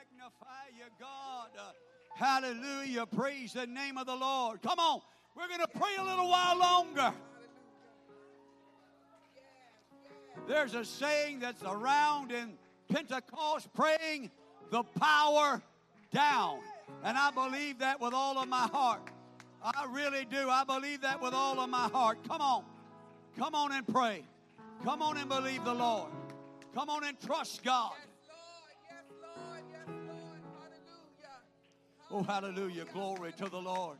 magnify you, God. Hallelujah. Praise the name of the Lord. Come on. We're going to pray a little while longer. There's a saying that's around in Pentecost praying the power down. And I believe that with all of my heart. I really do. I believe that with all of my heart. Come on. Come on and pray. Come on and believe the Lord. Come on and trust God. Oh, hallelujah. Glory to the Lord.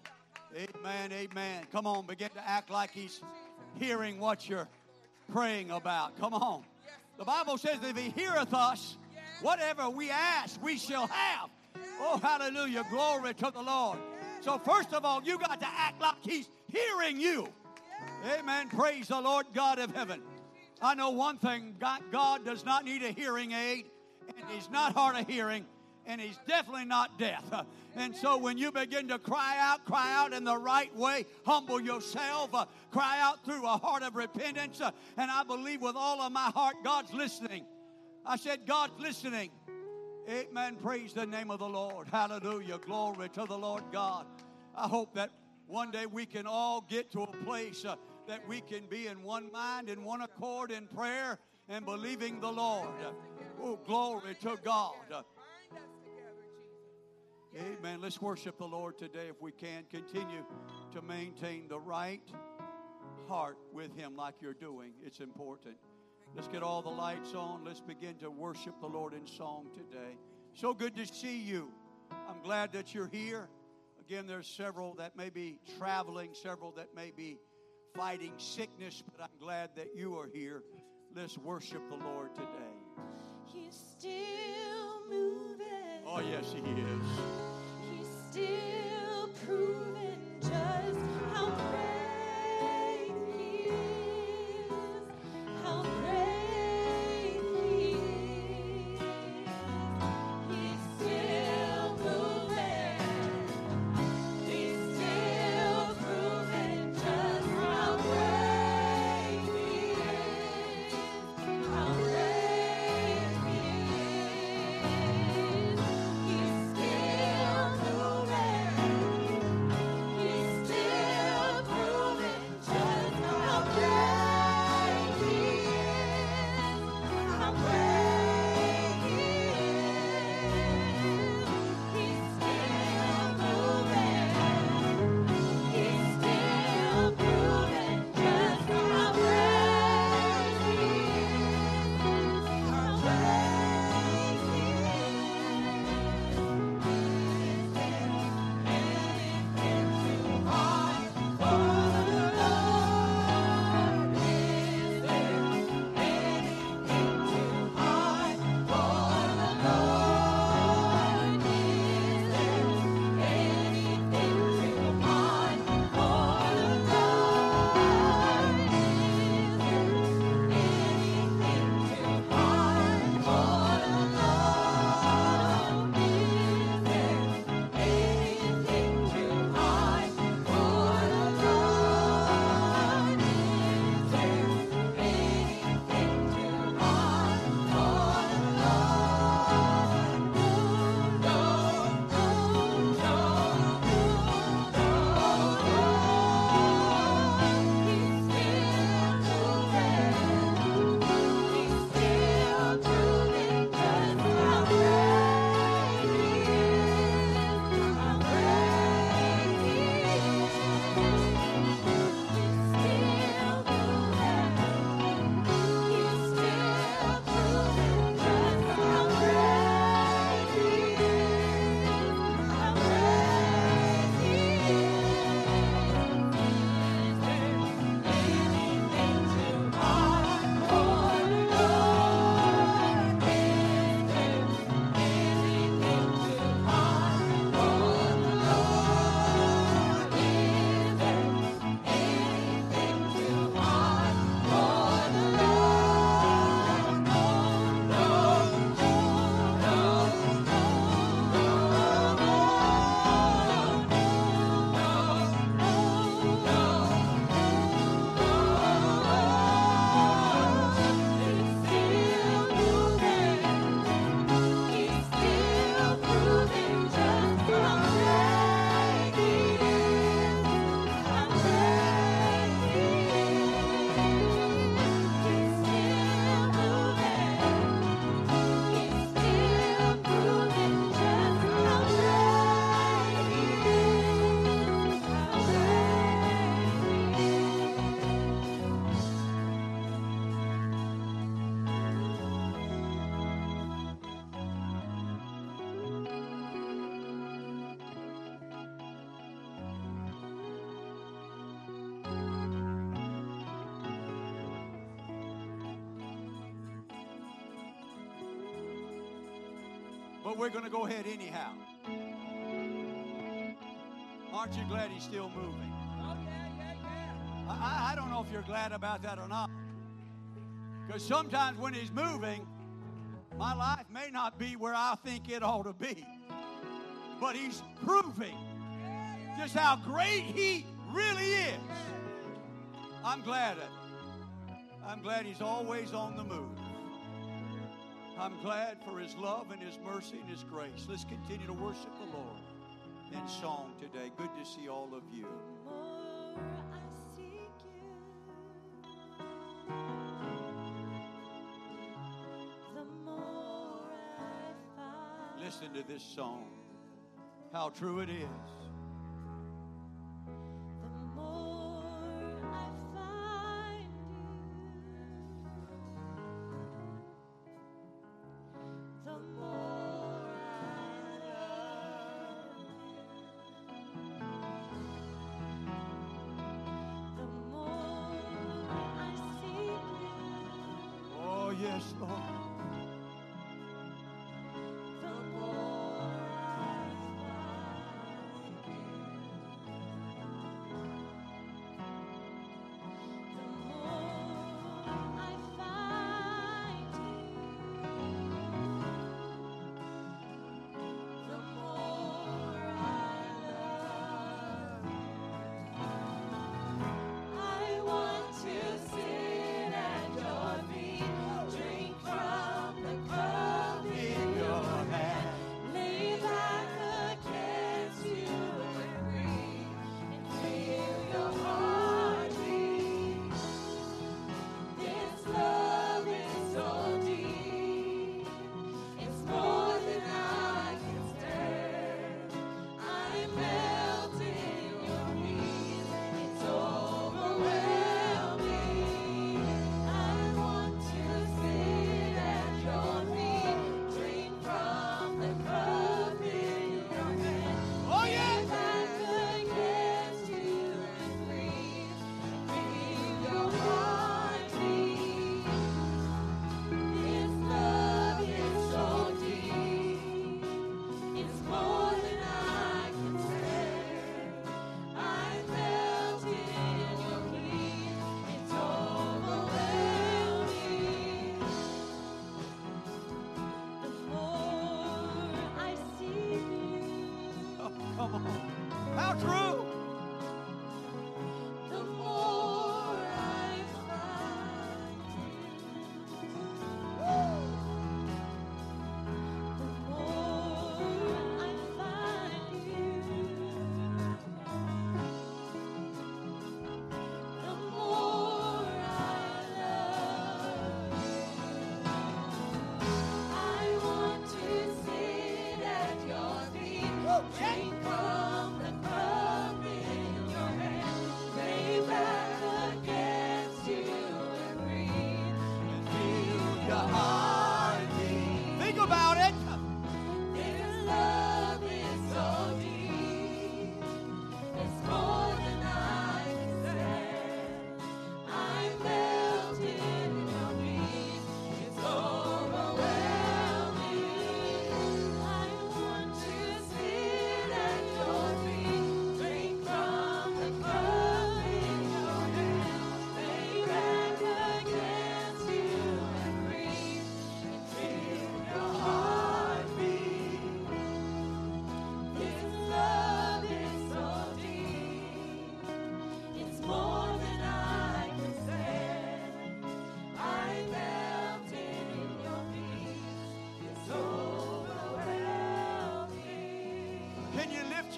Amen. Amen. Come on. Begin to act like He's hearing what you're praying about. Come on. The Bible says, if He heareth us, whatever we ask, we shall have. Oh, hallelujah. Glory to the Lord. So, first of all, you got to act like He's hearing you. Amen. Praise the Lord God of heaven. I know one thing God, God does not need a hearing aid, and He's not hard of hearing, and He's definitely not deaf. And so when you begin to cry out, cry out in the right way, humble yourself, uh, cry out through a heart of repentance, uh, and I believe with all of my heart God's listening. I said, God's listening. Amen. Praise the name of the Lord. Hallelujah. Glory to the Lord God. I hope that one day we can all get to a place uh, that we can be in one mind, in one accord, in prayer, and believing the Lord. Oh, glory to God. Amen. Let's worship the Lord today if we can. Continue to maintain the right heart with Him like you're doing. It's important. Let's get all the lights on. Let's begin to worship the Lord in song today. So good to see you. I'm glad that you're here. Again, there's several that may be traveling, several that may be fighting sickness, but I'm glad that you are here. Let's worship the Lord today. He's still moving. Oh, yes, He is. He's still just how we're going to go ahead anyhow. Aren't you glad he's still moving? Oh, I, I don't know if you're glad about that or not. Because sometimes when he's moving, my life may not be where I think it ought to be. But he's proving just how great he really is. I'm glad it. I'm glad he's always on the move. I'm glad for his love and his mercy and his grace. Let's continue to worship the Lord in song today. Good to see all of you. The more I seek you, the more I find. Listen to this song. How true it is.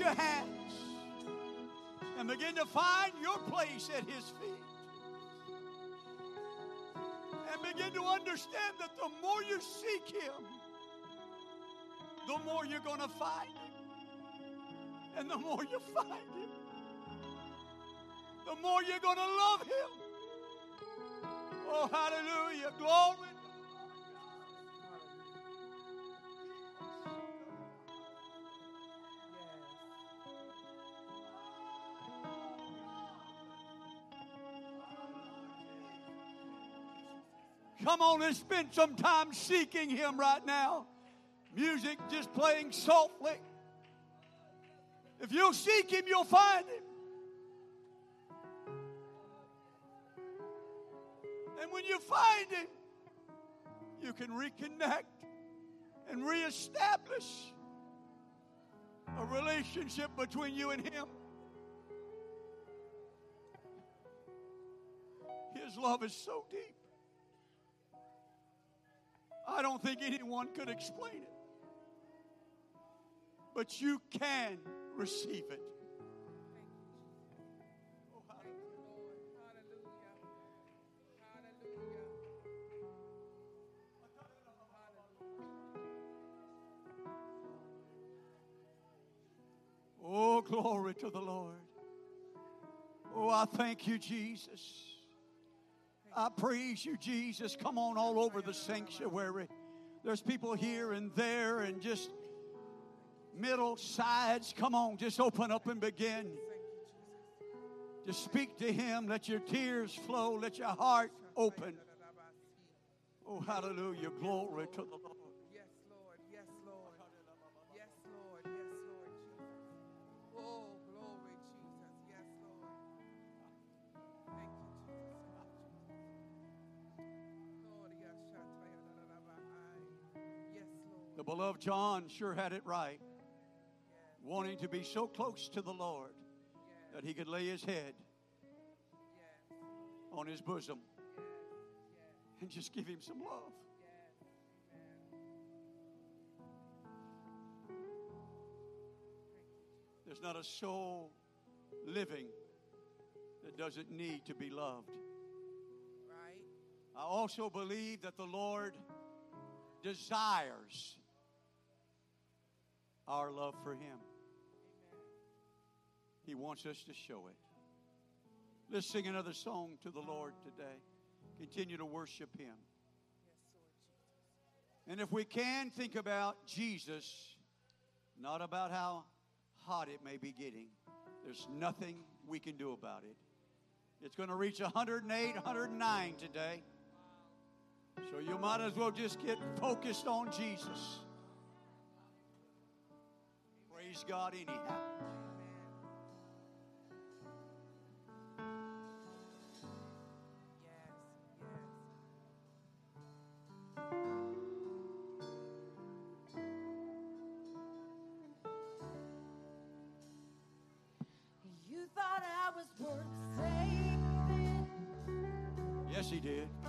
Your hands and begin to find your place at His feet? And begin to understand that the more you seek Him, the more you're going to find Him. And the more you find Him, the more you're going to love Him. Oh, hallelujah. Glory. Come on, let's spend some time seeking Him right now. music just playing softly. If you'll seek Him, you'll find Him. And when you find Him, you can reconnect and reestablish a relationship between you and Him. His love is so deep. I don't think anyone could explain it. But you can receive it. Oh, hallelujah. Glory to the Lord. Oh, I thank you, Jesus. I praise you, Jesus. Come on, all over the sanctuary. There's people here and there and just middle, sides. Come on, just open up and begin. Just speak to Him. Let your tears flow. Let your heart open. Oh, hallelujah. Glory to the Lord. Beloved John sure had it right, wanting to be so close to the Lord that he could lay his head on his bosom and just give him some love. yes, yes. Amen. There's not a soul living that doesn't need to be loved. Right? I also believe that the Lord desires our love for Him. He wants us to show it. Let's sing another song to the Lord today. Continue to worship Him. And if we can, think about Jesus, not about how hot it may be getting. There's nothing we can do about it. It's going to reach 108, 109 today. So you might as well just get focused on Jesus. Praise God, anyhow. Yes, he You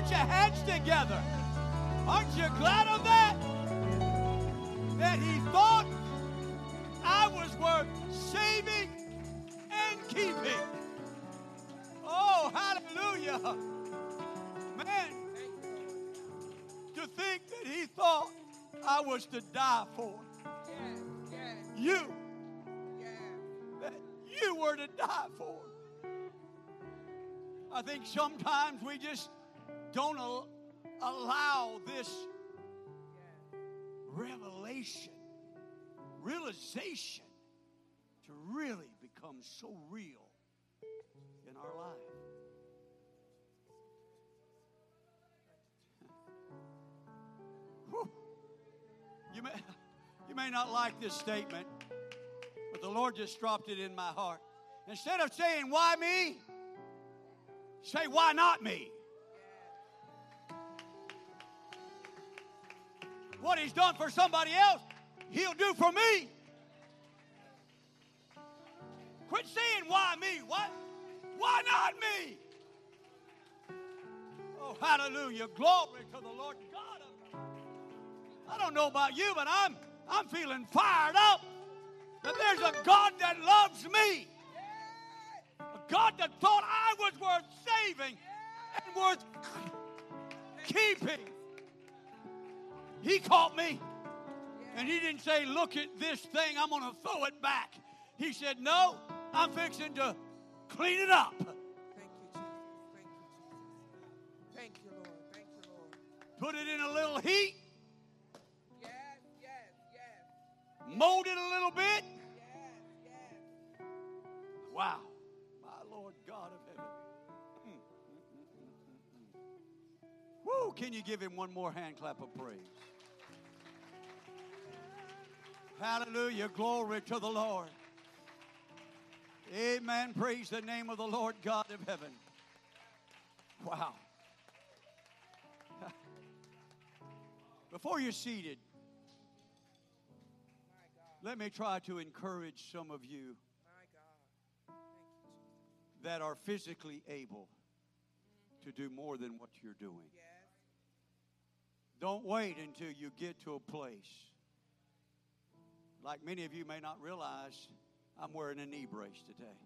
Put your hands together. Aren't you glad of that? That he thought I was worth saving and keeping. Oh, hallelujah. Man, to think that he thought I was to die for. You, that you were to die for. I think sometimes we just don't al- allow this revelation, realization to really become so real in our life. You may, you may not like this statement, but the Lord just dropped it in my heart. Instead of saying, Why me? Say, Why not me? What He's done for somebody else, He'll do for me. Quit saying, Why me? What? Why not me? Oh, hallelujah. Glory to the Lord God I don't know about you, but I'm I'm feeling fired up that there's a God that loves me. A God that thought I was worth saving and worth keeping. He caught me. And he didn't say, Look at this thing, I'm going to throw it back. He said, No, I'm fixing to clean it up. Thank you, Jesus. Thank you, Jesus. Thank you, Lord. Thank you, Lord. Put it in a little heat, Yes, yes, yes. mold it a little bit. Yes, yes. Wow. My Lord God of heaven. Mm, mm, mm. Woo, can you give him one more hand clap of praise? Hallelujah. Glory to the Lord. Amen. Praise the name of the Lord God of heaven. Wow. Before you're seated, My God. let me try to encourage some of you My God. Thank you, that are physically able to do more than what you're doing. Yes. Don't wait until you get to a place. Like many of you may not realize, I'm wearing a knee brace today.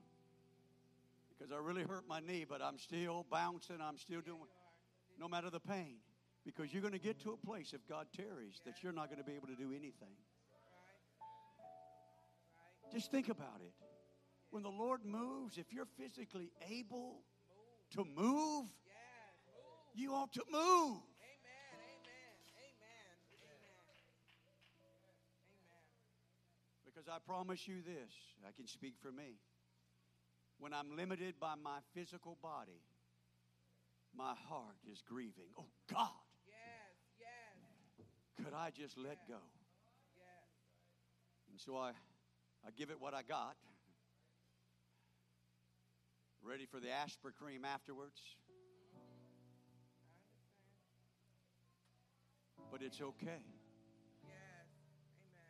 Because I really hurt my knee, but I'm still bouncing, I'm still doing, no matter the pain. Because you're going to get to a place, if God tarries, that you're not going to be able to do anything. Just think about it. When the Lord moves, if you're physically able to move, you ought to move. Because I promise you this, I can speak for me. When I'm limited by my physical body, my heart is grieving. Oh God, Yes. Yes. could I just let go? Yes. And so I, I give it what I got. Ready for the aspirin cream afterwards. But it's okay.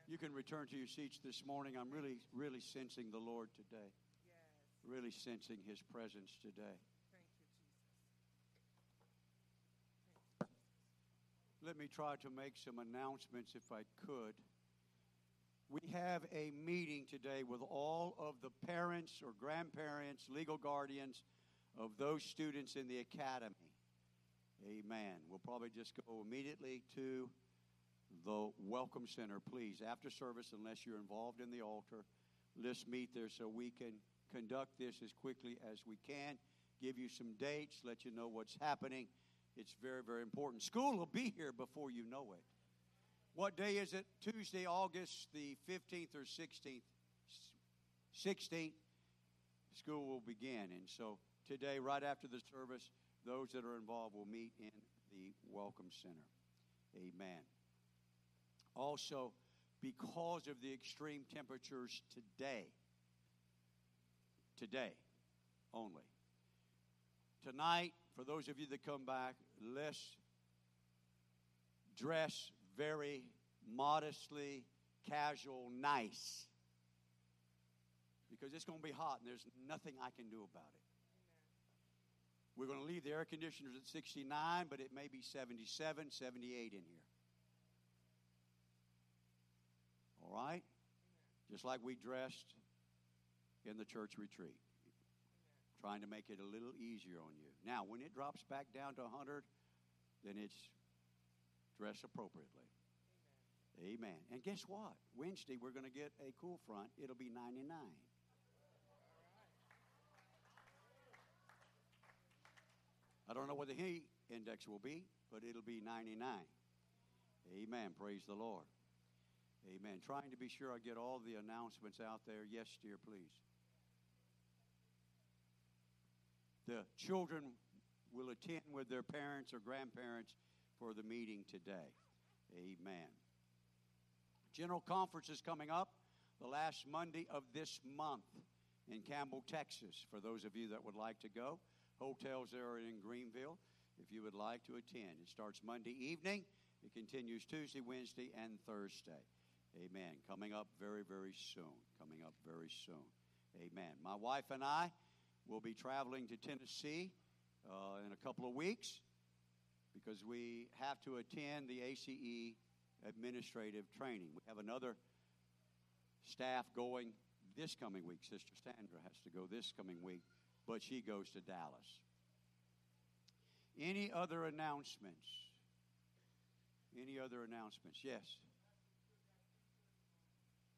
You can return to your seats this morning. I'm really, really sensing the Lord today. Yes. Really sensing His presence today. Thank you, Jesus. Let me try to make some announcements if I could. We have a meeting today with all of the parents or grandparents, legal guardians of those students in the academy. Amen. We'll probably just go immediately to the Welcome Center, please. After service, unless you're involved in the altar, let's meet there so we can conduct this as quickly as we can, give you some dates, let you know what's happening. It's very, very important. School will be here before you know it. What day is it? Tuesday, August the 15th or 16th? 16th, school will begin. And so today, right after the service, those that are involved will meet in the Welcome Center. Amen. Also, because of the extreme temperatures today, today only, tonight, for those of you that come back, let's dress very modestly, casual, nice. Because it's going to be hot and there's nothing I can do about it. We're going to leave the air conditioners at 69, but it may be 77, 78 in here. All right? Just like we dressed in the church retreat, trying to make it a little easier on you. Now, when it drops back down to 100, then it's dress appropriately. Amen. And guess what? Wednesday, we're going to get a cool front. It'll be 99. I don't know what the heat index will be, but it'll be 99. Amen. Praise the Lord. Amen. Trying to be sure I get all the announcements out there. Yes, dear, please. The children will attend with their parents or grandparents for the meeting today. Amen. General conference is coming up the last Monday of this month in Campbell, Texas. For those of you that would like to go, hotels there in Greenville if you would like to attend. It starts Monday evening, it continues Tuesday, Wednesday, and Thursday. Amen. Coming up very, very soon. Coming up very soon. Amen. My wife and I will be traveling to Tennessee uh, in a couple of weeks because we have to attend the ACE administrative training. We have another staff going this coming week. Sister Sandra has to go this coming week, but she goes to Dallas. Any other announcements? Any other announcements? Yes.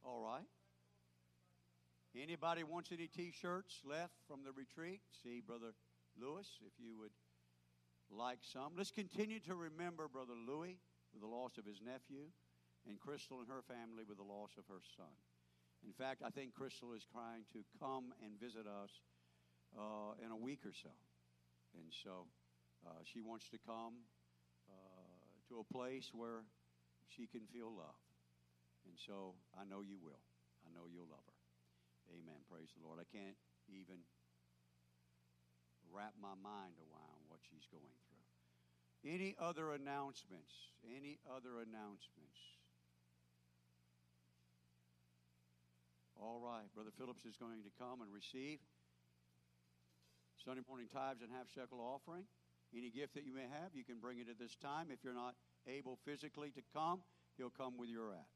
All right. Anybody wants any T-shirts left from the retreat? See Brother Lewis, if you would like some. Let's continue to remember Brother Louis with the loss of his nephew, and Crystal and her family with the loss of her son. In fact, I think Crystal is trying to come and visit us uh, in a week or so, and so uh, she wants to come uh, to a place where she can feel love. And so I know you will. I know you'll love her. Amen. Praise the Lord. I can't even wrap my mind around what she's going through. Any other announcements? Any other announcements? All right. Brother Phillips is going to come and receive Sunday morning tithes and half shekel offering. Any gift that you may have, you can bring it at this time. If you're not able physically to come, he'll come with your at.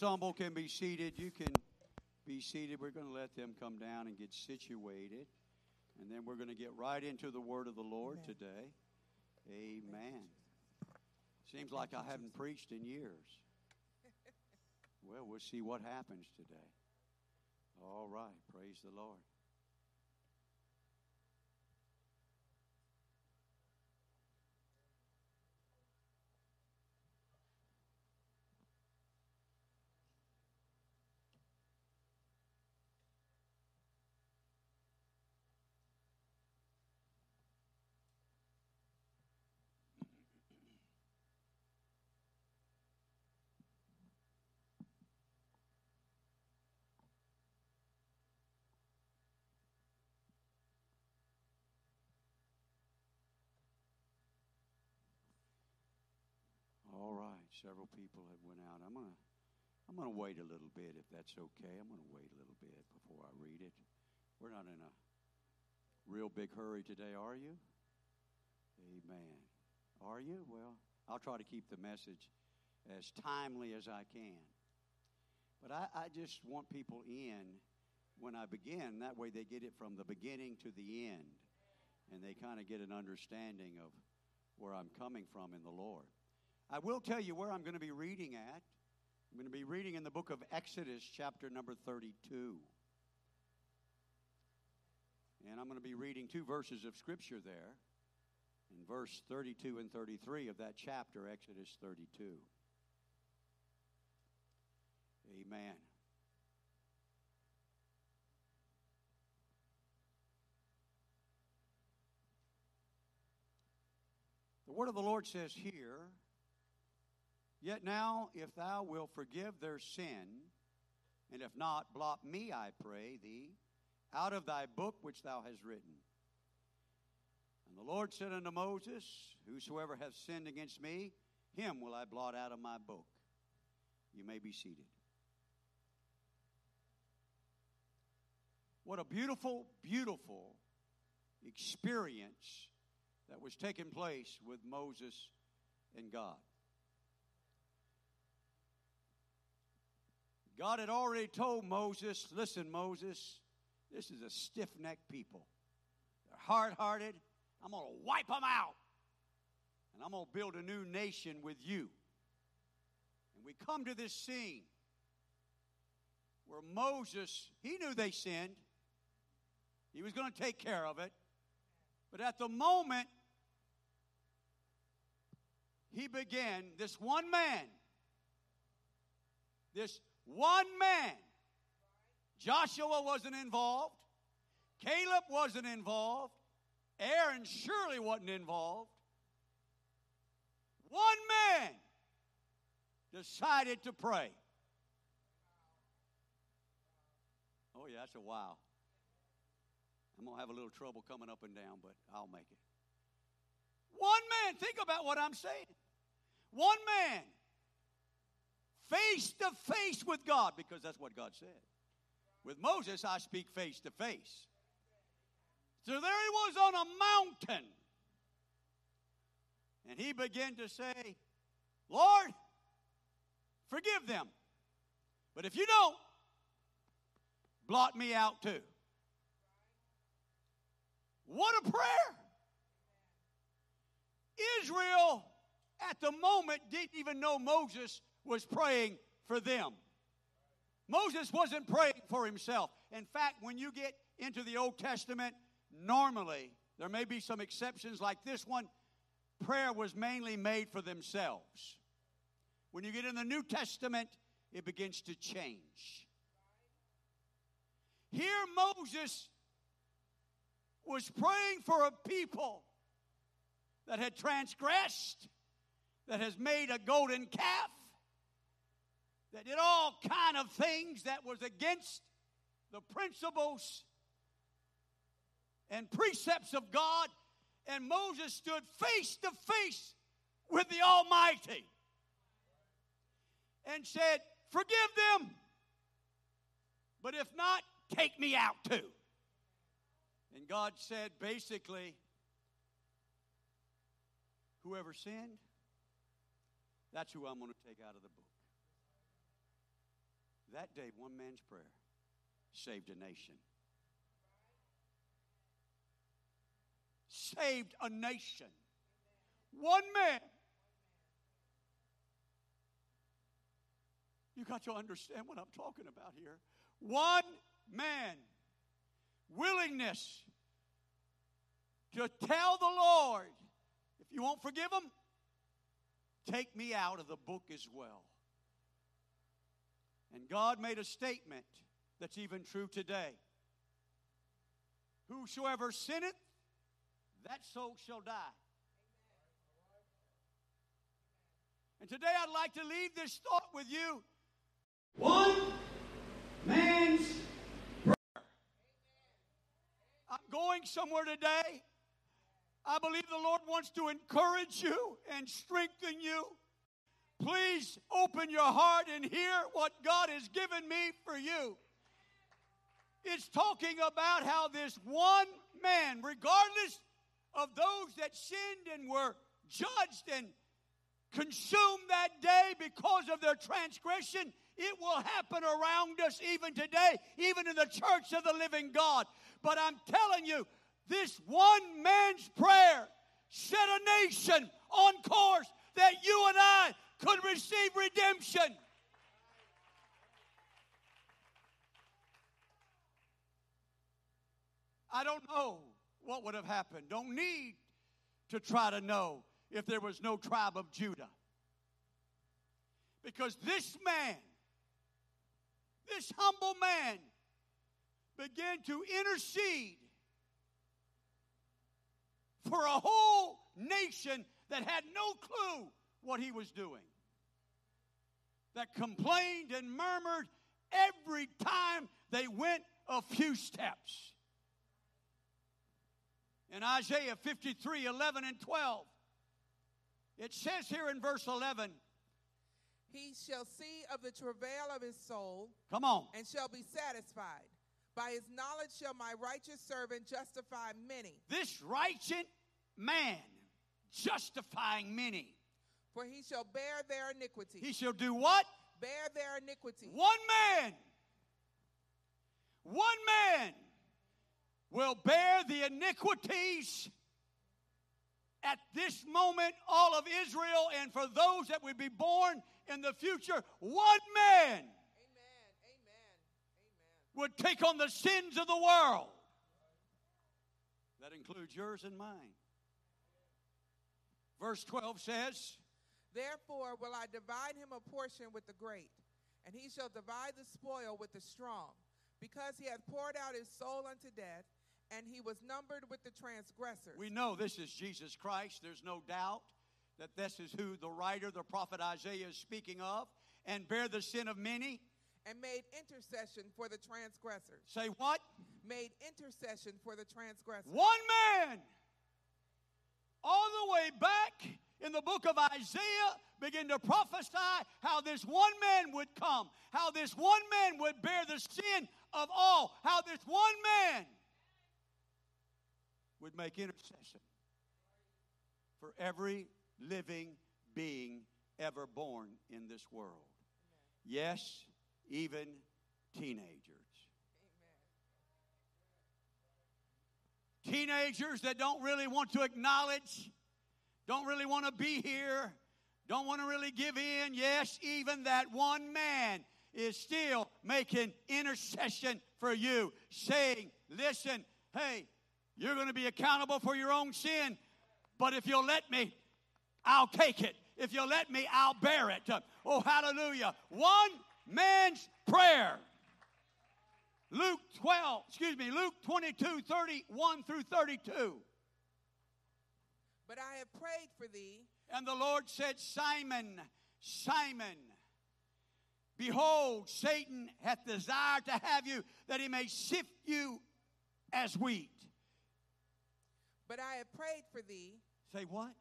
Ensemble can be seated. You can be seated. We're going to let them come down and get situated. And then we're going to get right into the word of the Lord Amen. today. Amen. Seems like I haven't preached in years. Well, we'll see what happens today. All right. Praise the Lord. Several people have went out. I'm gonna I'm gonna wait a little bit if that's okay. I'm gonna wait a little bit before I read it. We're not in a real big hurry today, are you? Amen. Are you? Well, I'll try to keep the message as timely as I can. But I, I just want people in when I begin. That way they get it from the beginning to the end. And they kind of get an understanding of where I'm coming from in the Lord. I will tell you where I'm going to be reading at. I'm going to be reading in the book of Exodus, chapter number 32. And I'm going to be reading two verses of Scripture there in verse 32 and 33 of that chapter, Exodus 32. Amen. The word of the Lord says here, Yet now, if thou wilt forgive their sin, and if not, blot me, I pray thee, out of thy book which thou hast written. And the Lord said unto Moses, Whosoever hath sinned against me, him will I blot out of my book. You may be seated. What a beautiful, beautiful experience that was taking place with Moses and God. God had already told Moses, listen, Moses, this is a stiff necked people. They're hard hearted. I'm going to wipe them out. And I'm going to build a new nation with you. And we come to this scene where Moses, he knew they sinned, he was going to take care of it. But at the moment, he began, this one man, this one man, Joshua wasn't involved, Caleb wasn't involved, Aaron surely wasn't involved. One man decided to pray. Oh, yeah, that's a wow. I'm going to have a little trouble coming up and down, but I'll make it. One man, think about what I'm saying. One man, face to face with God, because that's what God said. With Moses, I speak face to face. So there he was on a mountain. And he began to say, Lord, forgive them. But if you don't, blot me out too. What a prayer! Israel, at the moment, didn't even know Moses was praying for them. Moses wasn't praying for himself. In fact, when you get into the Old Testament, normally, there may be some exceptions like this one, prayer was mainly made for themselves. When you get in the New Testament, it begins to change. Here, Moses was praying for a people that had transgressed, that has made a golden calf, that did all kind of things that was against the principles and precepts of God. And Moses stood face to face with the Almighty and said, Forgive them, but if not, take me out too. And God said basically, whoever sinned, that's who I'm going to take out of the book. That day, one man's prayer saved a nation. Saved a nation. One man. You got to understand what I'm talking about here. One man willingness to tell the Lord, if you won't forgive him, take me out of the book as well. And God made a statement that's even true today. Whosoever sinneth, that soul shall die. And today I'd like to leave this thought with you. One man's I'm going somewhere today. I believe the Lord wants to encourage you and strengthen you. Please open your heart and hear what God has given me for you. It's talking about how this one man, regardless of those that sinned and were judged and consumed that day because of their transgression, it will happen around us even today, even in the church of the living God. But I'm telling you, this one man's prayer set a nation on course that you and I could receive redemption. I don't know what would have happened. Don't need to try to know if there was no tribe of Judah. Because this man, this humble man, began to intercede for a whole nation that had no clue what he was doing, that complained and murmured every time they went a few steps. In Isaiah 53 11 and 12, it says here in verse 11, He shall see of the travail of his soul come on. and shall be satisfied. By his knowledge shall my righteous servant justify many, This righteous man justifying many. For he shall bear their iniquity. He shall do what? bear their iniquity. One man, one man will bear the iniquities at this moment, all of Israel, and for those that would be born in the future, one man Amen. Amen. Amen. would take on the sins of the world. That includes yours and mine. Verse 12 says, Therefore will I divide him a portion with the great, and he shall divide the spoil with the strong, because he hath poured out his soul unto death, and he was numbered with the transgressors. We know this is Jesus Christ. There's no doubt that this is who the writer, the prophet Isaiah, is speaking of. And bear the sin of many. and made intercession for the transgressors. Say what? Made intercession for the transgressors. One man. All the way back in the book of Isaiah, begin to prophesy how this one man would come, how this one man would bear the sin of all, how this one man would make intercession for every living being ever born in this world. Yes, even teenagers. Teenagers that don't really want to acknowledge, don't really want to be here, don't want to really give in. Yes, even that one man is still making intercession for you, saying, Listen, hey, you're going to be accountable for your own sin, but if you'll let me, I'll take it. If you'll let me, I'll bear it. Oh, hallelujah. One man's prayer. Luke 12, excuse me, Luke 22, 31 through 32. But I have prayed for thee, And the Lord said, Simon, Simon, behold, Satan hath desired to have you that he may sift you as wheat. but I have prayed for thee, Say what?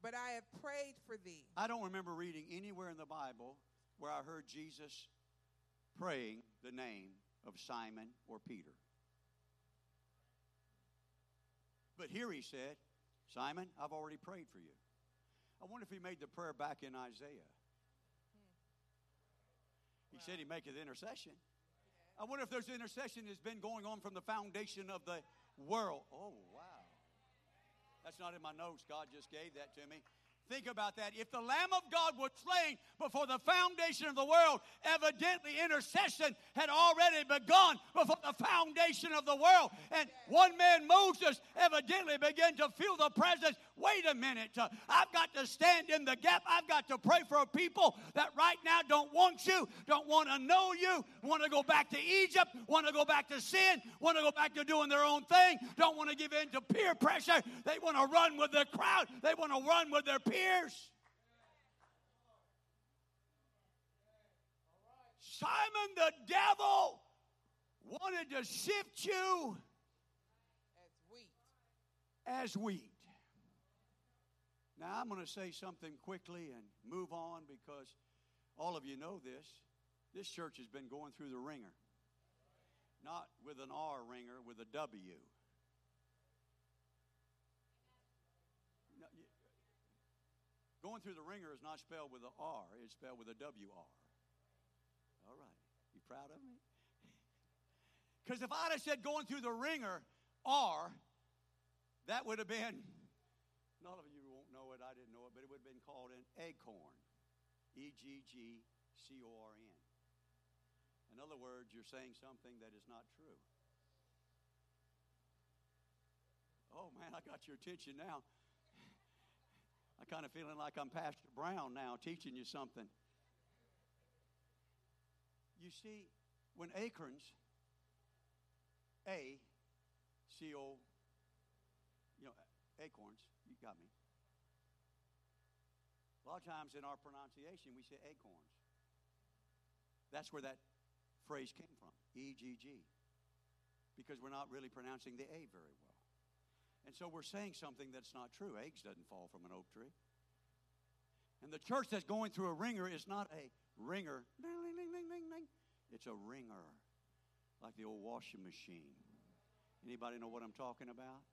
but I have prayed for thee. I don't remember reading anywhere in the Bible where I heard Jesus praying the name of Simon or Peter. But here he said, Simon, I've already prayed for you. I wonder if he made the prayer back in Isaiah. He said he maketh intercession. I wonder if there's intercession that's been going on from the foundation of the world. Oh, wow. That's not in my notes. God just gave that to me. Think about that. If the Lamb of God was slain before the foundation of the world, evidently intercession had already begun before the foundation of the world. And one man, Moses, evidently began to feel the presence. Wait a minute. uh, I've got to stand in the gap. I've got to pray for people that right now don't want you, don't want to know you, want to go back to Egypt, want to go back to sin, want to go back to doing their own thing, don't want to give in to peer pressure. They want to run with the crowd, they want to run with their peers. Simon the devil wanted to sift you As wheat. as wheat. Now, I'm going to say something quickly and move on because all of you know this. This church has been going through the ringer. Not with an R ringer, with a W. No, Going through the ringer is not spelled with an R, it's spelled with a W R. All right. You proud of me? Because if I'd have said going through the ringer R, that would have been, none of you won't know it, I didn't know it, but it would have been called an eggcorn. E G G C O R N. In other words, you're saying something that is not true. Oh man, I got your attention now. I'm kind of feeling like I'm Pastor Brown now teaching you something. You see, when acorns, A, C O, you know, acorns, you got me. A lot of times in our pronunciation, we say acorns. That's where that phrase came from, E G G, because we're not really pronouncing the A very well. And so we're saying something that's not true. Eggs doesn't fall from an oak tree. And the church that's going through a ringer is not a ringer. It's a ringer, like the old washing machine. Anybody know what I'm talking about?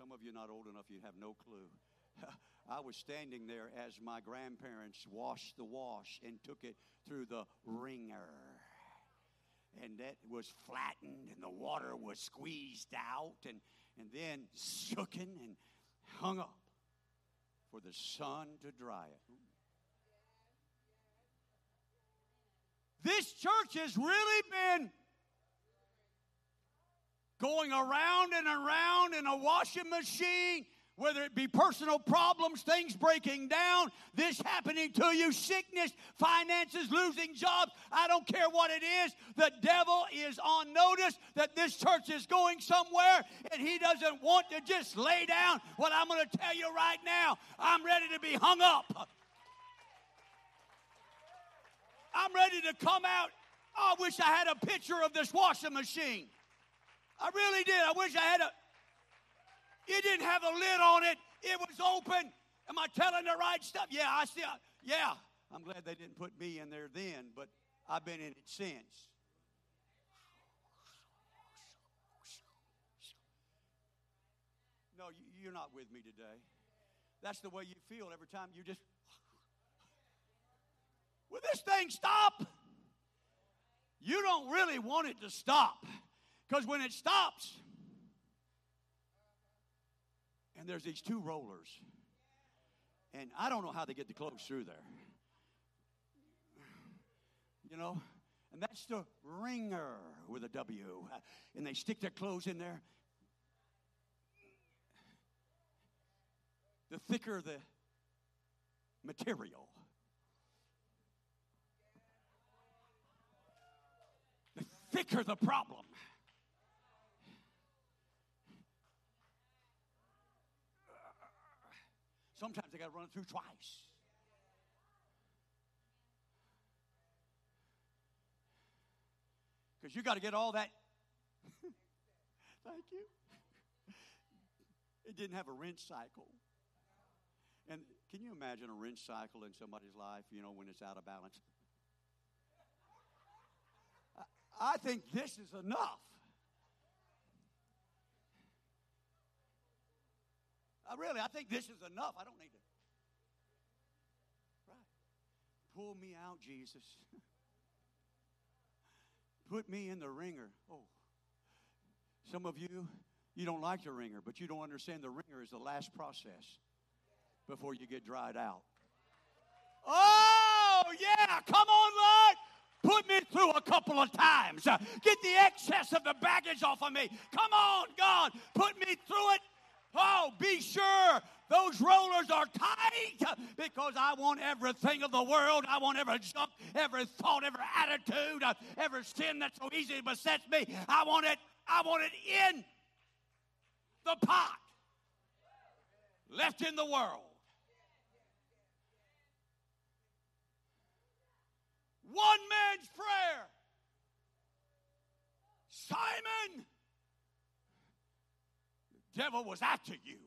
Some of you not old enough, you have no clue. I was standing there as my grandparents washed the wash and took it through the ringer. And that was flattened and the water was squeezed out and, and then shooken and hung up for the sun to dry it. This church has really been going around and around in a washing machine, whether it be personal problems, things breaking down, this happening to you, sickness, finances, losing jobs. I don't care what it is. The devil is on notice that this church is going somewhere and he doesn't want to just lay down what I'm going to tell you right now. I'm ready to be hung up. I'm ready to come out. Oh, I wish I had a picture of this washing machine. I really did. I wish I had a. It didn't have a lid on it. It was open. Am I telling the right stuff? Yeah, I see. Yeah, I'm glad they didn't put me in there then, but I've been in it since. No, you- you're not with me today. That's the way you feel every time you just. Will this thing stop? You don't really want it to stop. Because when it stops, and there's these two rollers, and I don't know how they get the clothes through there. You know? And that's the ringer with a W. And they stick their clothes in there. The thicker the material, the thicker the problem. Sometimes they got to run it through twice. Because you got to get all that. Thank you. It didn't have a wrench cycle. And can you imagine a wrench cycle in somebody's life, you know, when it's out of balance? I- I think this is enough. I really, I think this is enough. I don't need to. Right. Pull me out, Jesus. Put me in the ringer. Oh. Some of you, you don't like the ringer, but you don't understand the ringer is the last process before you get dried out. Oh, yeah. Come on, Lord. Put me through a couple of times. Uh, Get the excess of the baggage off of me. Come on, God. Put me through it. Oh, be sure those rollers are tight because I want everything of the world. I want every jump, every thought, every attitude, every sin that so easily besets me. I want it. I want it in the pot, left in the world. One man's prayer. Simon, devil was after you.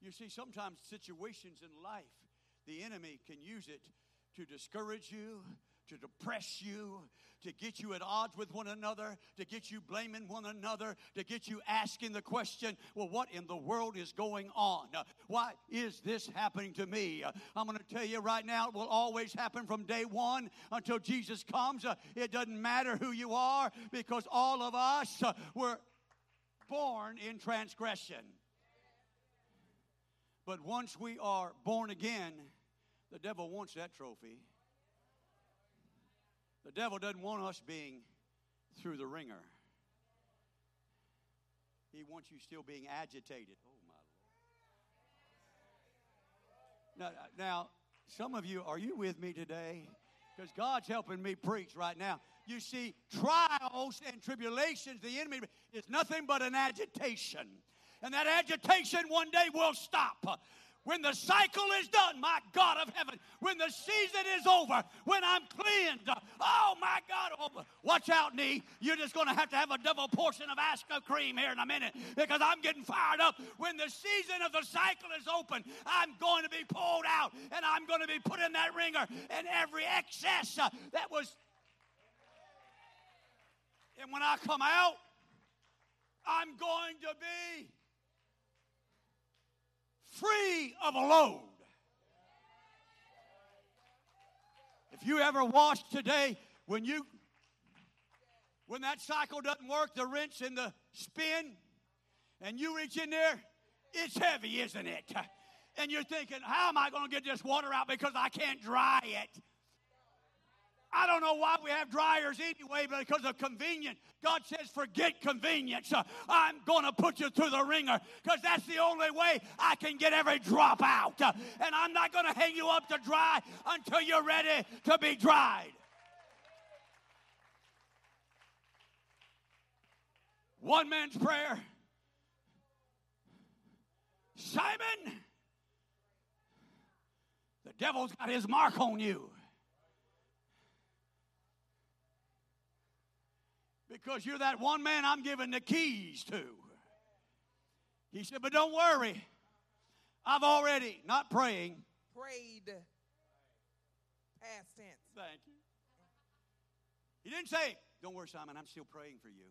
You see, sometimes situations in life, the enemy can use it to discourage you, to depress you, to get you at odds with one another, to get you blaming one another, to get you asking the question, well, what in the world is going on? Why is this happening to me? I'm going to tell you right now, it will always happen from day one until Jesus comes. It doesn't matter who you are because all of us were born in transgression. But once we are born again, the devil wants that trophy. The devil doesn't want us being through the ringer. He wants you still being agitated. Oh my Lord. Now, now some of you, are you with me today? Because God's helping me preach right now. You see, trials and tribulations, the enemy is nothing but an agitation. And that agitation one day will stop. When the cycle is done, my God of heaven, when the season is over, when I'm cleansed, oh my God, oh, watch out, knee. You're just going to have to have a double portion of Aspercreme here in a minute because I'm getting fired up. When the season of the cycle is open, I'm going to be pulled out and I'm going to be put in that ringer and every excess uh, that was. And when I come out, I'm going to be free of a load. If you ever washed today, when you when that cycle doesn't work, the wrench and the spin, and you reach in there, it's heavy, isn't it? And you're thinking, how am I going to get this water out because I can't dry it? I don't know why we have dryers anyway, but because of convenience. God says, forget convenience. Uh, I'm going to put you through the ringer because that's the only way I can get every drop out. Uh, and I'm not going to hang you up to dry until you're ready to be dried. One man's prayer Simon, the devil's got his mark on you. Because you're that one man I'm giving the keys to. He said, But don't worry. I've already, not praying. Prayed. Past tense. Thank you. He didn't say, Don't worry, Simon, I'm still praying for you.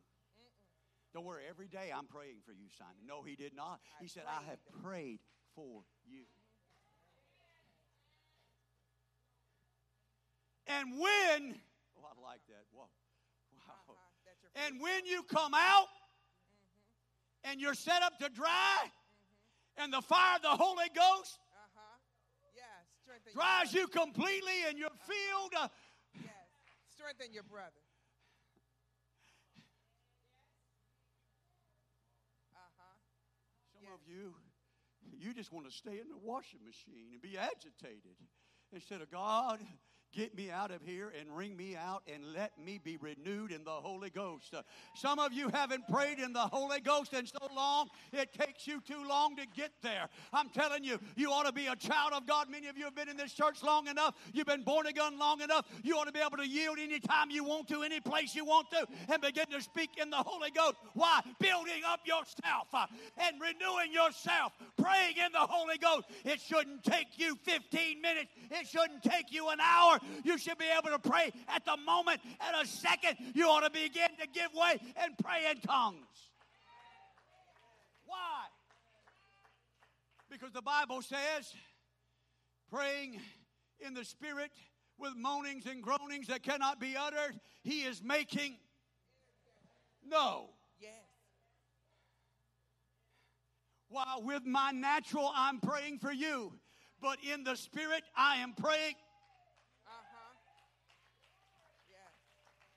Don't worry, every day I'm praying for you, Simon. No, he did not. He I said, I have prayed for you. And when, oh, I like that. Whoa. Wow. Uh-huh. That your And when you come out and you're set up to dry, and the fire of the Holy Ghost Uh-huh. Yes. Dries you completely in your field, uh, brother. Yes. Strengthen your brother. Uh-huh. some of you, you just want to stay in the washing machine and be agitated instead of God. Get me out of here and wring me out and let me be renewed in the Holy Ghost. Uh, some of you haven't prayed in the Holy Ghost in so long, it takes you too long to get there. I'm telling you, you ought to be a child of God. Many of you have been in this church long enough. You've been born again long enough. You ought to be able to yield anytime you want to, any place you want to, and begin to speak in the Holy Ghost. Why? Building up yourself uh, and renewing yourself, praying in the Holy Ghost. It shouldn't take you 15 minutes, it shouldn't take you an hour. You should be able to pray at the moment, at a second. You ought to begin to give way and pray in tongues. Why? Because the Bible says, praying in the Spirit with moanings and groanings that cannot be uttered, He is making. No. Yes. While with my natural, I'm praying for you. But in the Spirit, I am praying. Uh-huh. Yes.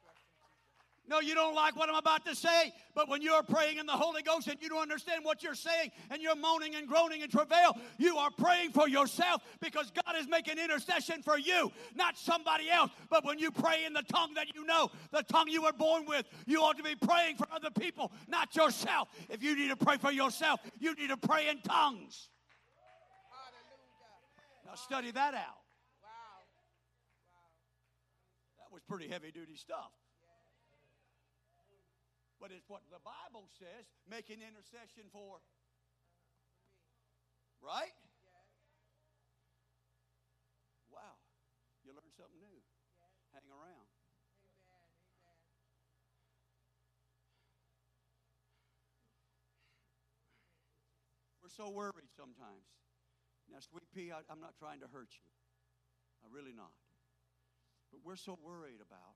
Trust in Jesus. No, you don't like what I'm about to say, but when you're praying in the Holy Ghost and you don't understand what you're saying and you're moaning and groaning and travail, you are praying for yourself because God is making intercession for you, not somebody else. But when you pray in the tongue that you know, the tongue you were born with, you ought to be praying for other people, not yourself. If you need to pray for yourself, you need to pray in tongues. Now, study that out. Wow. That was pretty heavy duty stuff. But it's what the Bible says making intercession for. Right? Wow. You learn something new. Hang around. We're so worried sometimes. Now, Sweet Pea, I, I'm not trying to hurt you. I'm really not. But we're so worried about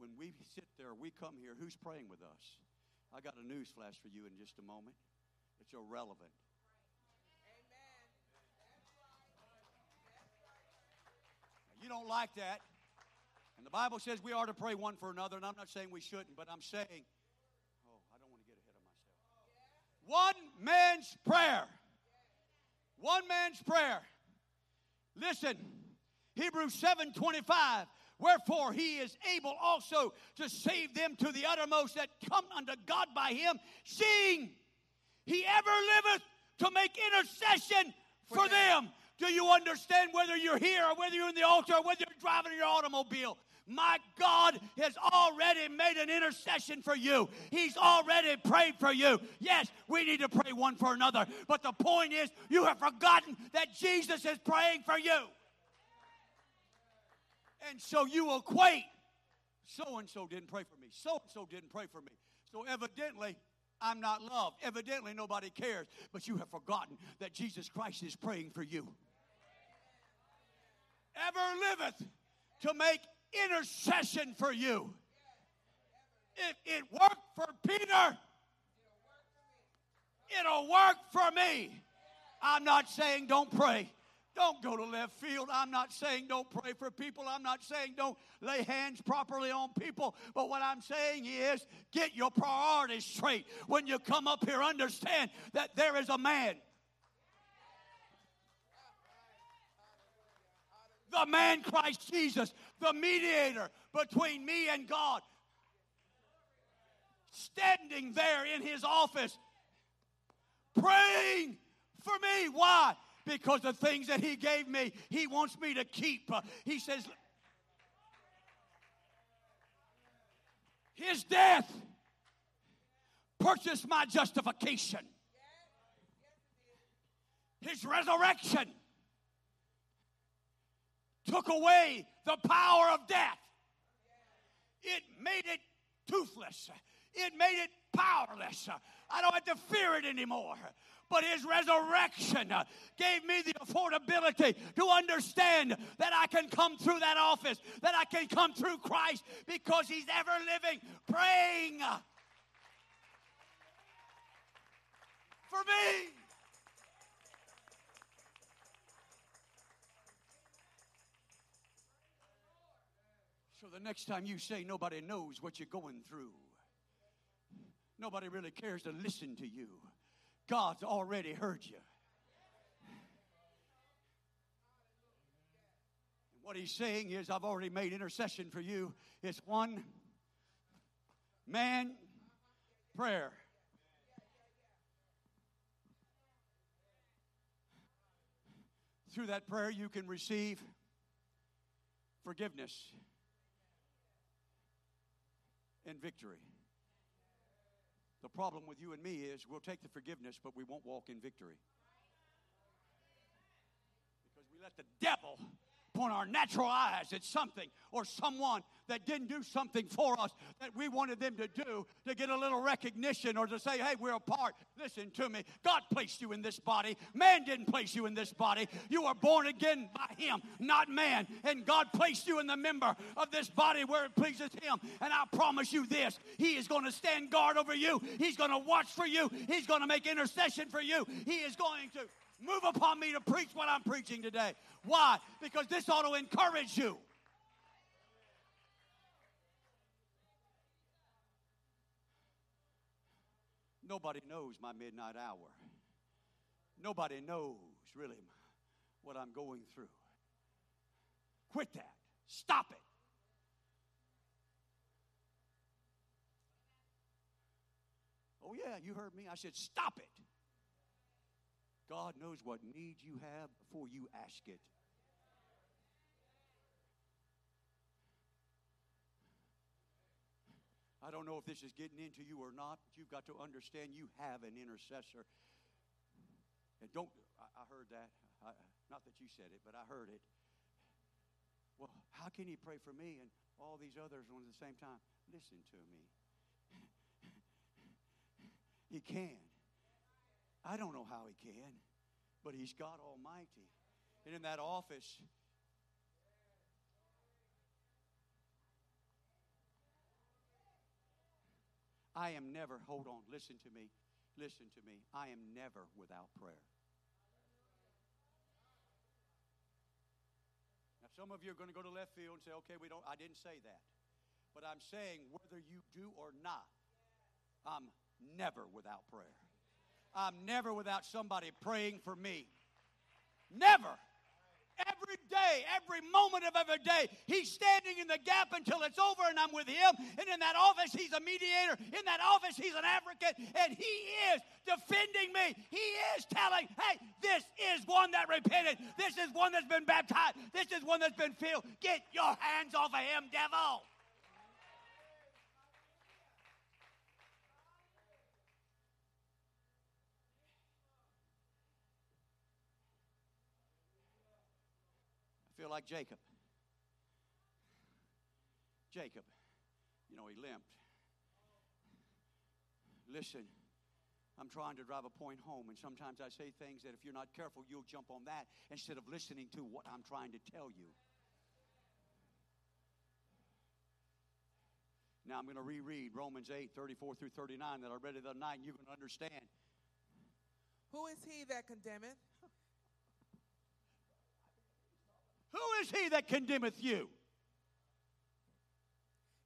when we sit there, we come here, who's praying with us? I got a news flash for you in just a moment. It's irrelevant. You don't like that. And the Bible says we are to pray one for another, and I'm not saying we shouldn't, but I'm saying, oh, I don't want to get ahead of myself. One man's prayer. One man's prayer. Listen, Hebrews 7 25. Wherefore he is able also to save them to the uttermost that come unto God by him, seeing he ever liveth to make intercession for, For them. them. Do you understand whether you're here or whether you're in the altar or whether you're driving your automobile? My God has already made an intercession for you. He's already prayed for you. Yes, we need to pray one for another. But the point is, you have forgotten that Jesus is praying for you. And so you equate so and so didn't pray for me, so and so didn't pray for me. So evidently, I'm not loved. Evidently, nobody cares. But you have forgotten that Jesus Christ is praying for you. Ever liveth to make intercession for you. If it worked for Peter, it'll work for me. I'm not saying don't pray. Don't go to left field. I'm not saying don't pray for people. I'm not saying don't lay hands properly on people. But what I'm saying is get your priorities straight. When you come up here, understand that there is a man. The man Christ Jesus, the mediator between me and God, standing there in his office, praying for me. Why? Because the things that he gave me, he wants me to keep. He says, His death purchased my justification. His resurrection took away the power of death. It made it toothless. It made it powerless. I don't have to fear it anymore. But his resurrection uh, gave me the affordability to understand that I can come through that office, that I can come through Christ because he's ever living, praying for me. So the next time you say nobody knows what you're going through, nobody really cares to listen to you. God's already heard you. And what he's saying is, I've already made intercession for you. It's one man prayer. Through that prayer, you can receive forgiveness and victory. The problem with you and me is we'll take the forgiveness, but we won't walk in victory. Because we let the devil point our natural eyes at something or someone that didn't do something for us that we wanted them to do to get a little recognition or to say, hey, we're a part. Listen to me. God placed you in this body. Man didn't place you in this body. You were born again by Him, not man. And God placed you in the member of this body where it pleases Him. And I promise you this He is going to stand guard over you, He's going to watch for you, He's going to make intercession for you, He is going to move upon me to preach what I'm preaching today. Why? Because this ought to encourage you. Nobody knows my midnight hour. Nobody knows really what I'm going through. Quit that. Stop it. Oh, yeah, you heard me. I said, stop it. God knows what need you have before you ask it. I don't know if this is getting into you or not, but you've got to understand you have an intercessor. And don't I, I heard that. I, not that you said it, but I heard it. Well, how can he pray for me and all these others at the same time? Listen to me. he can. I don't know how he can, but he's God Almighty. And in that office, I am never, hold on, listen to me, listen to me. I am never without prayer. Now, some of you are going to go to left field and say, okay, we don't, I didn't say that. But I'm saying whether you do or not, I'm never without prayer. I'm never without somebody praying for me. Never. Every day, every moment of every day, he's standing in the gap until it's over and I'm with him. And in that office, he's a mediator. In that office, he's an advocate. And he is defending me. He is telling, hey, this is one that repented. This is one that's been baptized. This is one that's been filled. Get your hands off of him, devil. I feel like Jacob. Jacob, you know, he limped. Listen, I'm trying to drive a point home, and sometimes I say things that if you're not careful, you'll jump on that instead of listening to what I'm trying to tell you. Now I'm going to reread Romans 8, 34 through 39 that I read the other night, and you're going to understand. Who is he that condemneth? Who is he that condemneth you?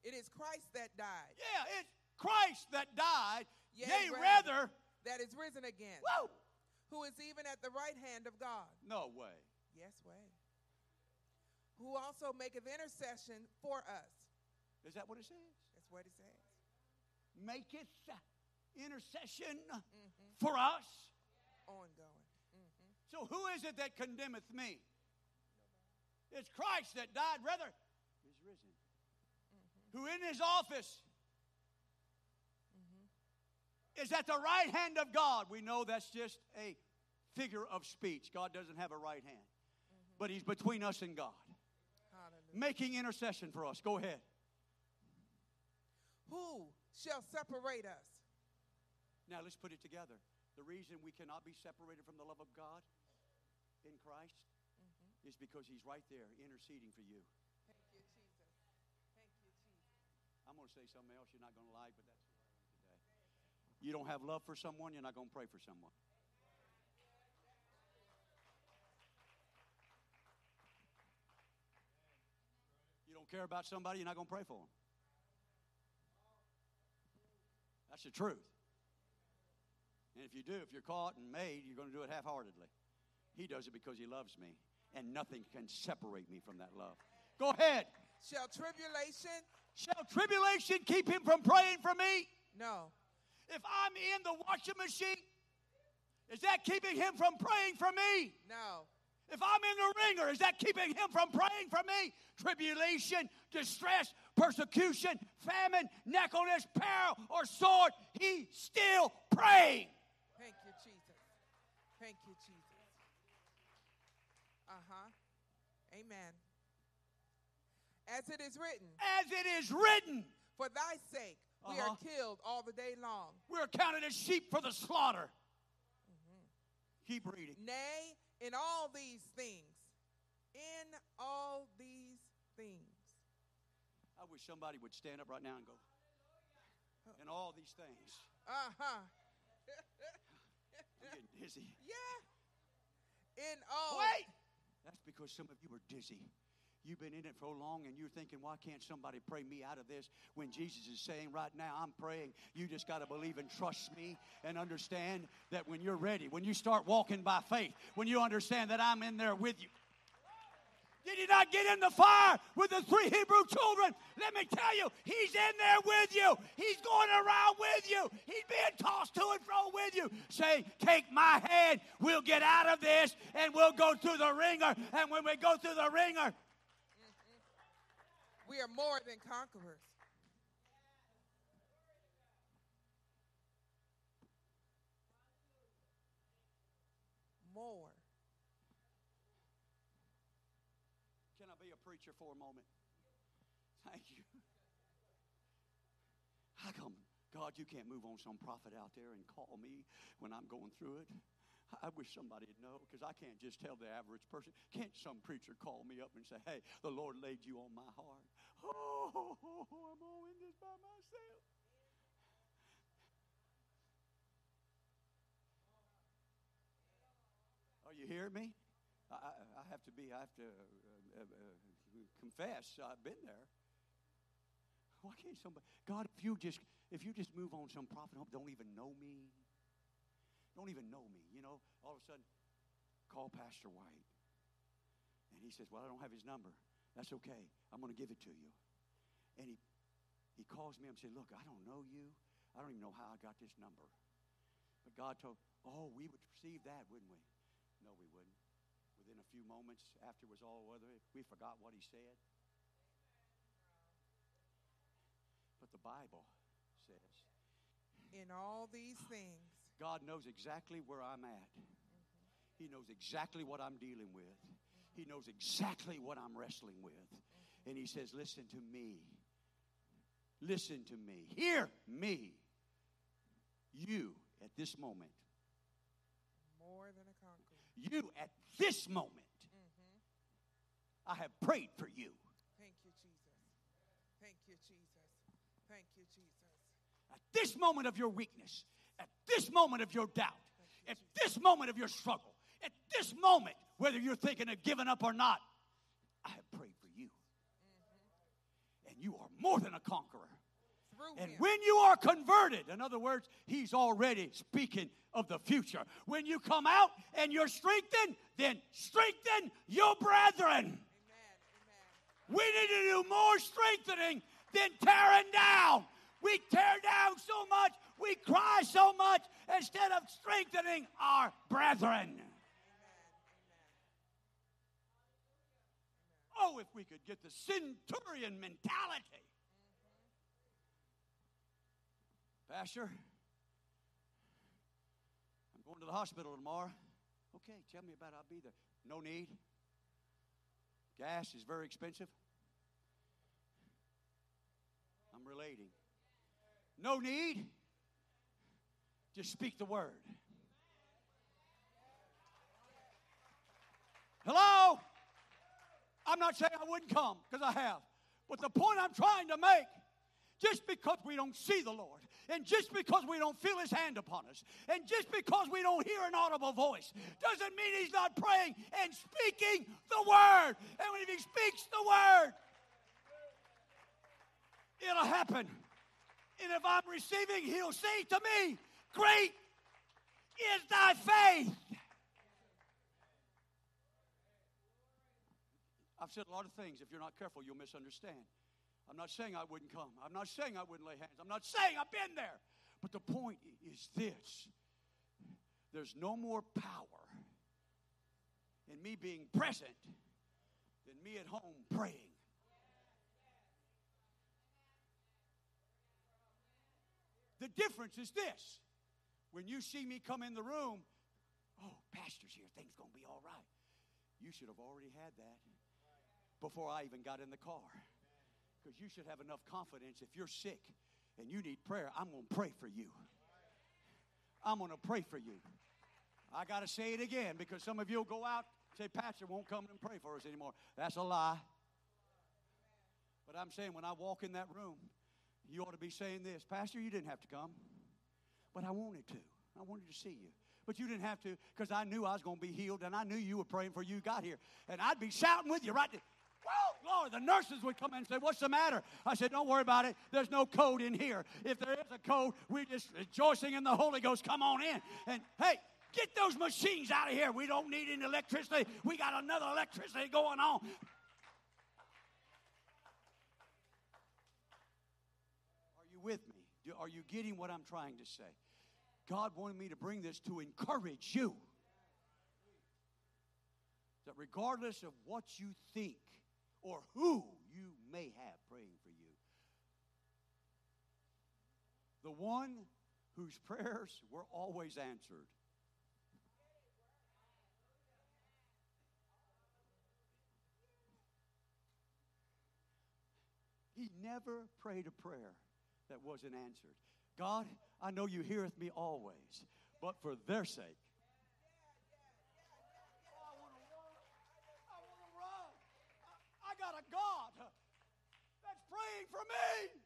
It is Christ that died. Yeah, it's Christ that died. Yea, Yea, rather. rather. that is risen again, Whoa! who is even at the right hand of God. No way. Yes, way. Who also maketh intercession for us. Is that what it says? That's what it says. Maketh intercession Mm-hmm. for us. Ongoing. Mm-hmm. So who is it that condemneth me? It's Christ that died, rather, is risen. Mm-hmm. Who in his office is at the right hand of God. We know that's just a figure of speech. God doesn't have a right hand, but he's between us and God, Hallelujah. making intercession for us. Go ahead. Who shall separate us? Now let's put it together. The reason we cannot be separated from the love of God in Christ Mm-hmm. Is because He's right there interceding for you. Thank you, Jesus. Thank you, Jesus. I'm going to say something else you're not going to like, but that's who I am today. You don't have love for someone, you're not going to pray for someone. You don't care about somebody, you're not going to pray for them. That's the truth. And if you do, if you're caught and made, you're going to do it half heartedly. He does it because he loves me, and nothing can separate me from that love. Go ahead. Shall tribulation? Shall tribulation keep him from praying for me? No. If I'm in the washing machine, is that keeping him from praying for me? No. If I'm in the ringer, is that keeping him from praying for me? Tribulation, distress, persecution, famine, nakedness, peril, or sword, he still praying. Thank you, Jesus. Thank you, Jesus. Uh huh. Amen. As it is written, As it is written, for thy sake we Uh-huh. are killed all the day long. we're counted as sheep for the slaughter. Keep reading. Nay, in all these things, in all these things. I wish somebody would stand up right now and go, and all these things. Uh huh. I'm getting dizzy. Yeah. In all. Wait! That's because some of you are dizzy. You've been in it for long and you're thinking, why can't somebody pray me out of this? When Jesus is saying, right now, I'm praying. You just got to believe and trust me and understand that when you're ready, when you start walking by faith, when you understand that I'm in there with you. Did he not get in the fire with the three Hebrew children? Let me tell you, he's in there with you. He's going around with you. He's being tossed to and fro with you, saying, Take my hand, we'll get out of this, and we'll go through the ringer. And when we go through the ringer, We are more than conquerors. more. Can I be a preacher for a moment? Thank you. How come, God, you can't move on some prophet out there and call me when I'm going through it? I wish somebody would know because I can't just tell the average person. Can't some preacher call me up and say, hey, the Lord laid you on my heart? Oh, I'm all in this by myself. Are you hearing me? I, I, have to be, I have to uh, uh, uh, confess, I've been there. Why can't somebody, God, if you just, if you just move on some prophet, don't even know me, don't even know me, you know, all of a sudden, call Pastor White. And he says, Well, I don't have his number. That's okay. I'm going to give it to you. And he, he calls me and says, Look, I don't know you. I don't even know how I got this number. But God told, Oh, we would receive that, wouldn't we? No, we wouldn't. Within a few moments after it was all over, we forgot what he said. But the Bible says In all these things, God knows exactly where I'm at. He knows exactly what I'm dealing with. He knows exactly what I'm wrestling with. And He says, Listen to me. Listen to me. Hear me. You at this moment. more than a conqueror. You at this moment. Mm-hmm. I have prayed for you. Thank you, Jesus. Thank you, Jesus. Thank you, Jesus. At this moment of your weakness, this moment of your doubt, at this moment of your struggle, at this moment, whether you're thinking of giving up or not, I have prayed for you. And you are more than a conqueror. And when you are converted, in other words, he's already speaking of the future. When you come out and you're strengthened, then strengthen your brethren. Amen. Amen. We need to do more strengthening than tearing down. We tear down so much, we cry so much instead of strengthening our brethren. Oh, if we could get the centurion mentality. Pastor, I'm going to the hospital tomorrow. Okay, tell me about it. I'll be there. No need. Gas is very expensive. I'm relating. No need. Just speak the word. Hello? I'm not saying I wouldn't come because I have. But the point I'm trying to make just because we don't see the Lord, and just because we don't feel His hand upon us, and just because we don't hear an audible voice, doesn't mean He's not praying and speaking the Word. And when He speaks the Word, it'll happen. And if I'm receiving, He'll say to me, Great is thy faith. I've said a lot of things. If you're not careful, you'll misunderstand. I'm not saying I wouldn't come. I'm not saying I wouldn't lay hands. I'm not saying I've been there. But the point is this there's no more power in me being present than me at home praying. The difference is this when you see me come in the room, oh, Pastor's here, things going to be all right. You should have already had that before I even got in the car. Because you should have enough confidence if you're sick and you need prayer, I'm going to pray for you. I'm going to pray for you. I got to say it again because some of you will go out say, Pastor won't come and pray for us anymore. That's a lie. But I'm saying when I walk in that room, you ought to be saying this Pastor, you didn't have to come, but I wanted to. I wanted to see you. But you didn't have to because I knew I was going to be healed and I knew you were praying for you got here. And I'd be shouting with you right there. Whoa, Lord, the nurses would come in and say, What's the matter? I said, Don't worry about it. There's no code in here. If there is a code, we're just rejoicing in the Holy Ghost. Come on in. And hey, get those machines out of here. We don't need any electricity. We got another electricity going on. Are you with me? Are you getting what I'm trying to say? God wanted me to bring this to encourage you that regardless of what you think or who you may have praying for you, the one whose prayers were always answered. He never prayed a prayer that wasn't answered. God, I know you heareth me always, but for their sake. I got a God that's praying for me.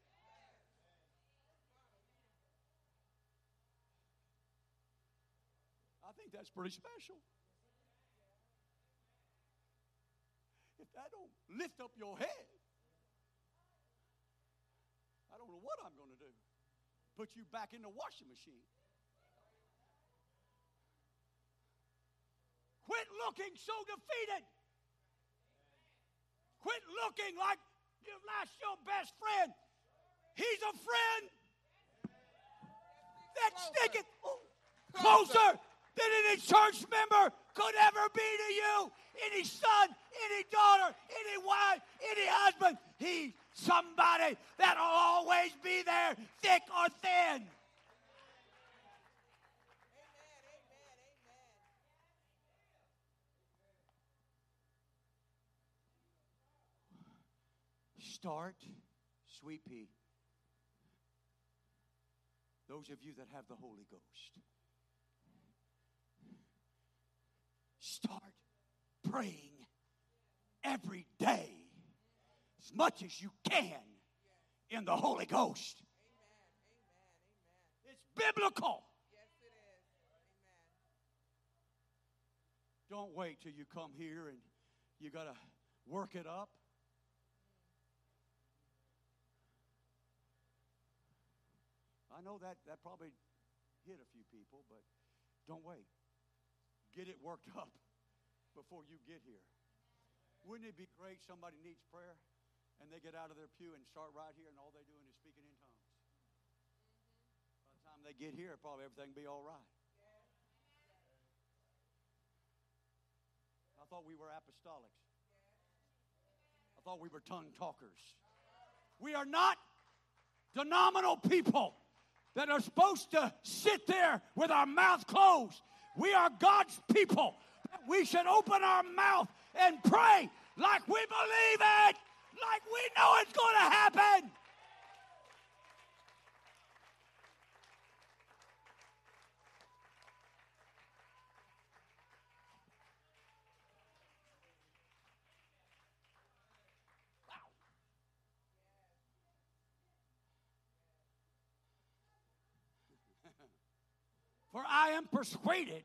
I think that's pretty special. If that don't lift up your head, I don't know what I'm going to. Put you back in the washing machine. Quit looking so defeated. Quit looking like you've lost your best friend. He's a friend that sticketh oh, closer than any church member could ever be to you. Any son, any daughter, any wife, any husband. He's somebody that'll always be there, thick or thin. Start, sweet pea. Those of you that have the Holy Ghost, start praying every day as much as you can in the Holy Ghost. Amen, amen, amen. It's biblical. Yes, it is. Don't wait till you come here and you got to work it up. I know that that probably hit a few people, but don't wait. Get it worked up before you get here. Wouldn't it be great somebody needs prayer and they get out of their pew and start right here and all they're doing is speaking in tongues? By the time they get here, probably everything will be all right. I thought we were apostolics. I thought we were tongue talkers. We are not denominal people that are supposed to sit there with our mouth closed. We are God's people. We should open our mouth and pray like we believe it, like we know it's going to happen. For I am persuaded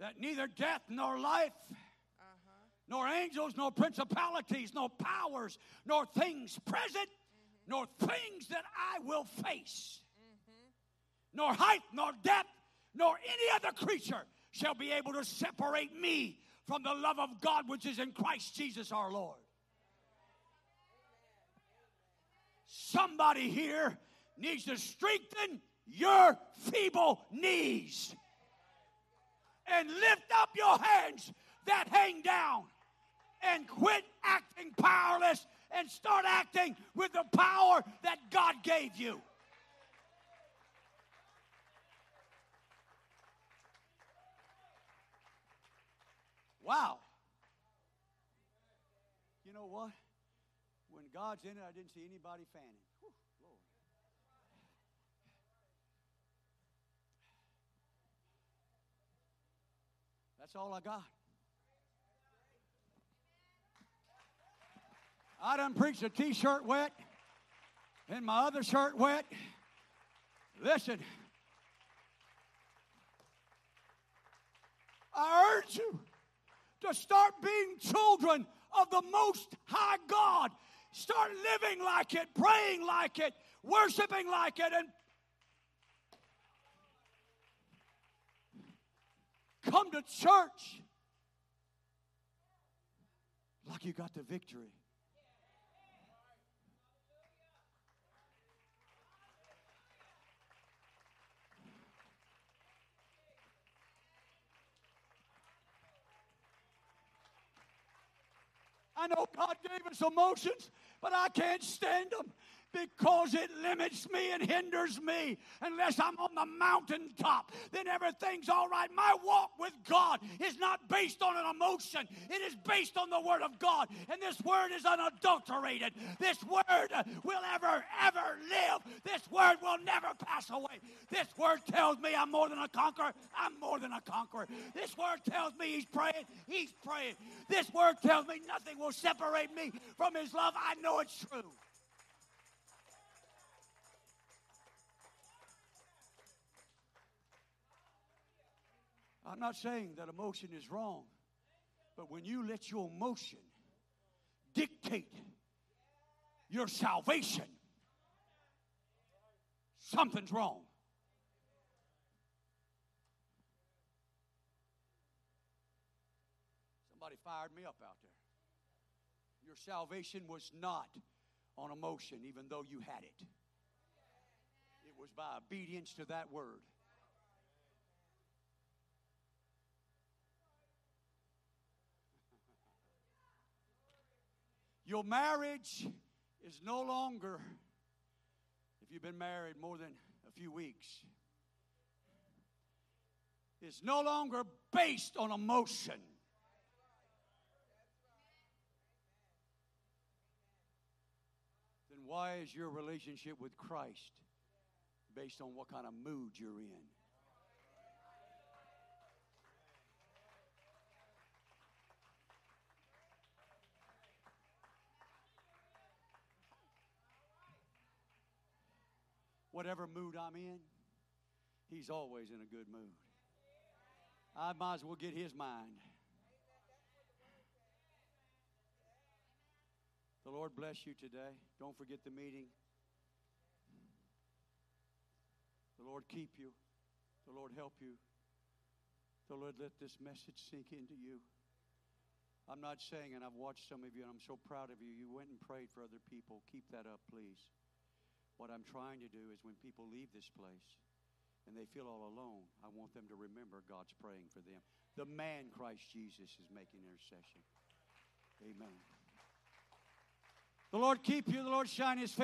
that neither death nor life. Nor angels, nor principalities, nor powers, nor things present, mm-hmm. nor things that I will face, mm-hmm. nor height, nor depth, nor any other creature shall be able to separate me from the love of God which is in Christ Jesus our Lord. Somebody here needs to strengthen your feeble knees and lift up your hands that hang down and quit acting powerless and start acting with the power that God gave you. Wow. You know what? When God's in it, I didn't see anybody fanning. That's all I got. I done preached a t-shirt wet and my other shirt wet. Listen, I urge you to start being children of the Most High God. Start living like it, praying like it, worshiping like it, and come to church like you got the victory. I know God gave us emotions, but I can't stand them. Because it limits me and hinders me. Unless I'm on the mountaintop, then everything's all right. My walk with God is not based on an emotion, it is based on the Word of God. And this Word is unadulterated. This Word will ever, ever live. This Word will never pass away. This Word tells me I'm more than a conqueror. I'm more than a conqueror. This Word tells me He's praying. He's praying. This Word tells me nothing will separate me from His love. I know it's true. I'm not saying that emotion is wrong, but when you let your emotion dictate your salvation, something's wrong. Somebody fired me up out there. Your salvation was not on emotion, even though you had it. It was by obedience to that word. Your marriage is no longer, if you've been married more than a few weeks, is no longer based on emotion. Then why is your relationship with Christ based on what kind of mood you're in? Whatever mood I'm in, he's always in a good mood. I might as well get his mind. The Lord bless you today. Don't forget the meeting. The Lord keep you. The Lord help you. The Lord let this message sink into you. I'm not saying, and I've watched some of you, and I'm so proud of you. You went and prayed for other people. Keep that up, please. What I'm trying to do is when people leave this place and they feel all alone, I want them to remember God's praying for them. The man Christ Jesus is making intercession. Amen. The Lord keep you, the Lord shine his face.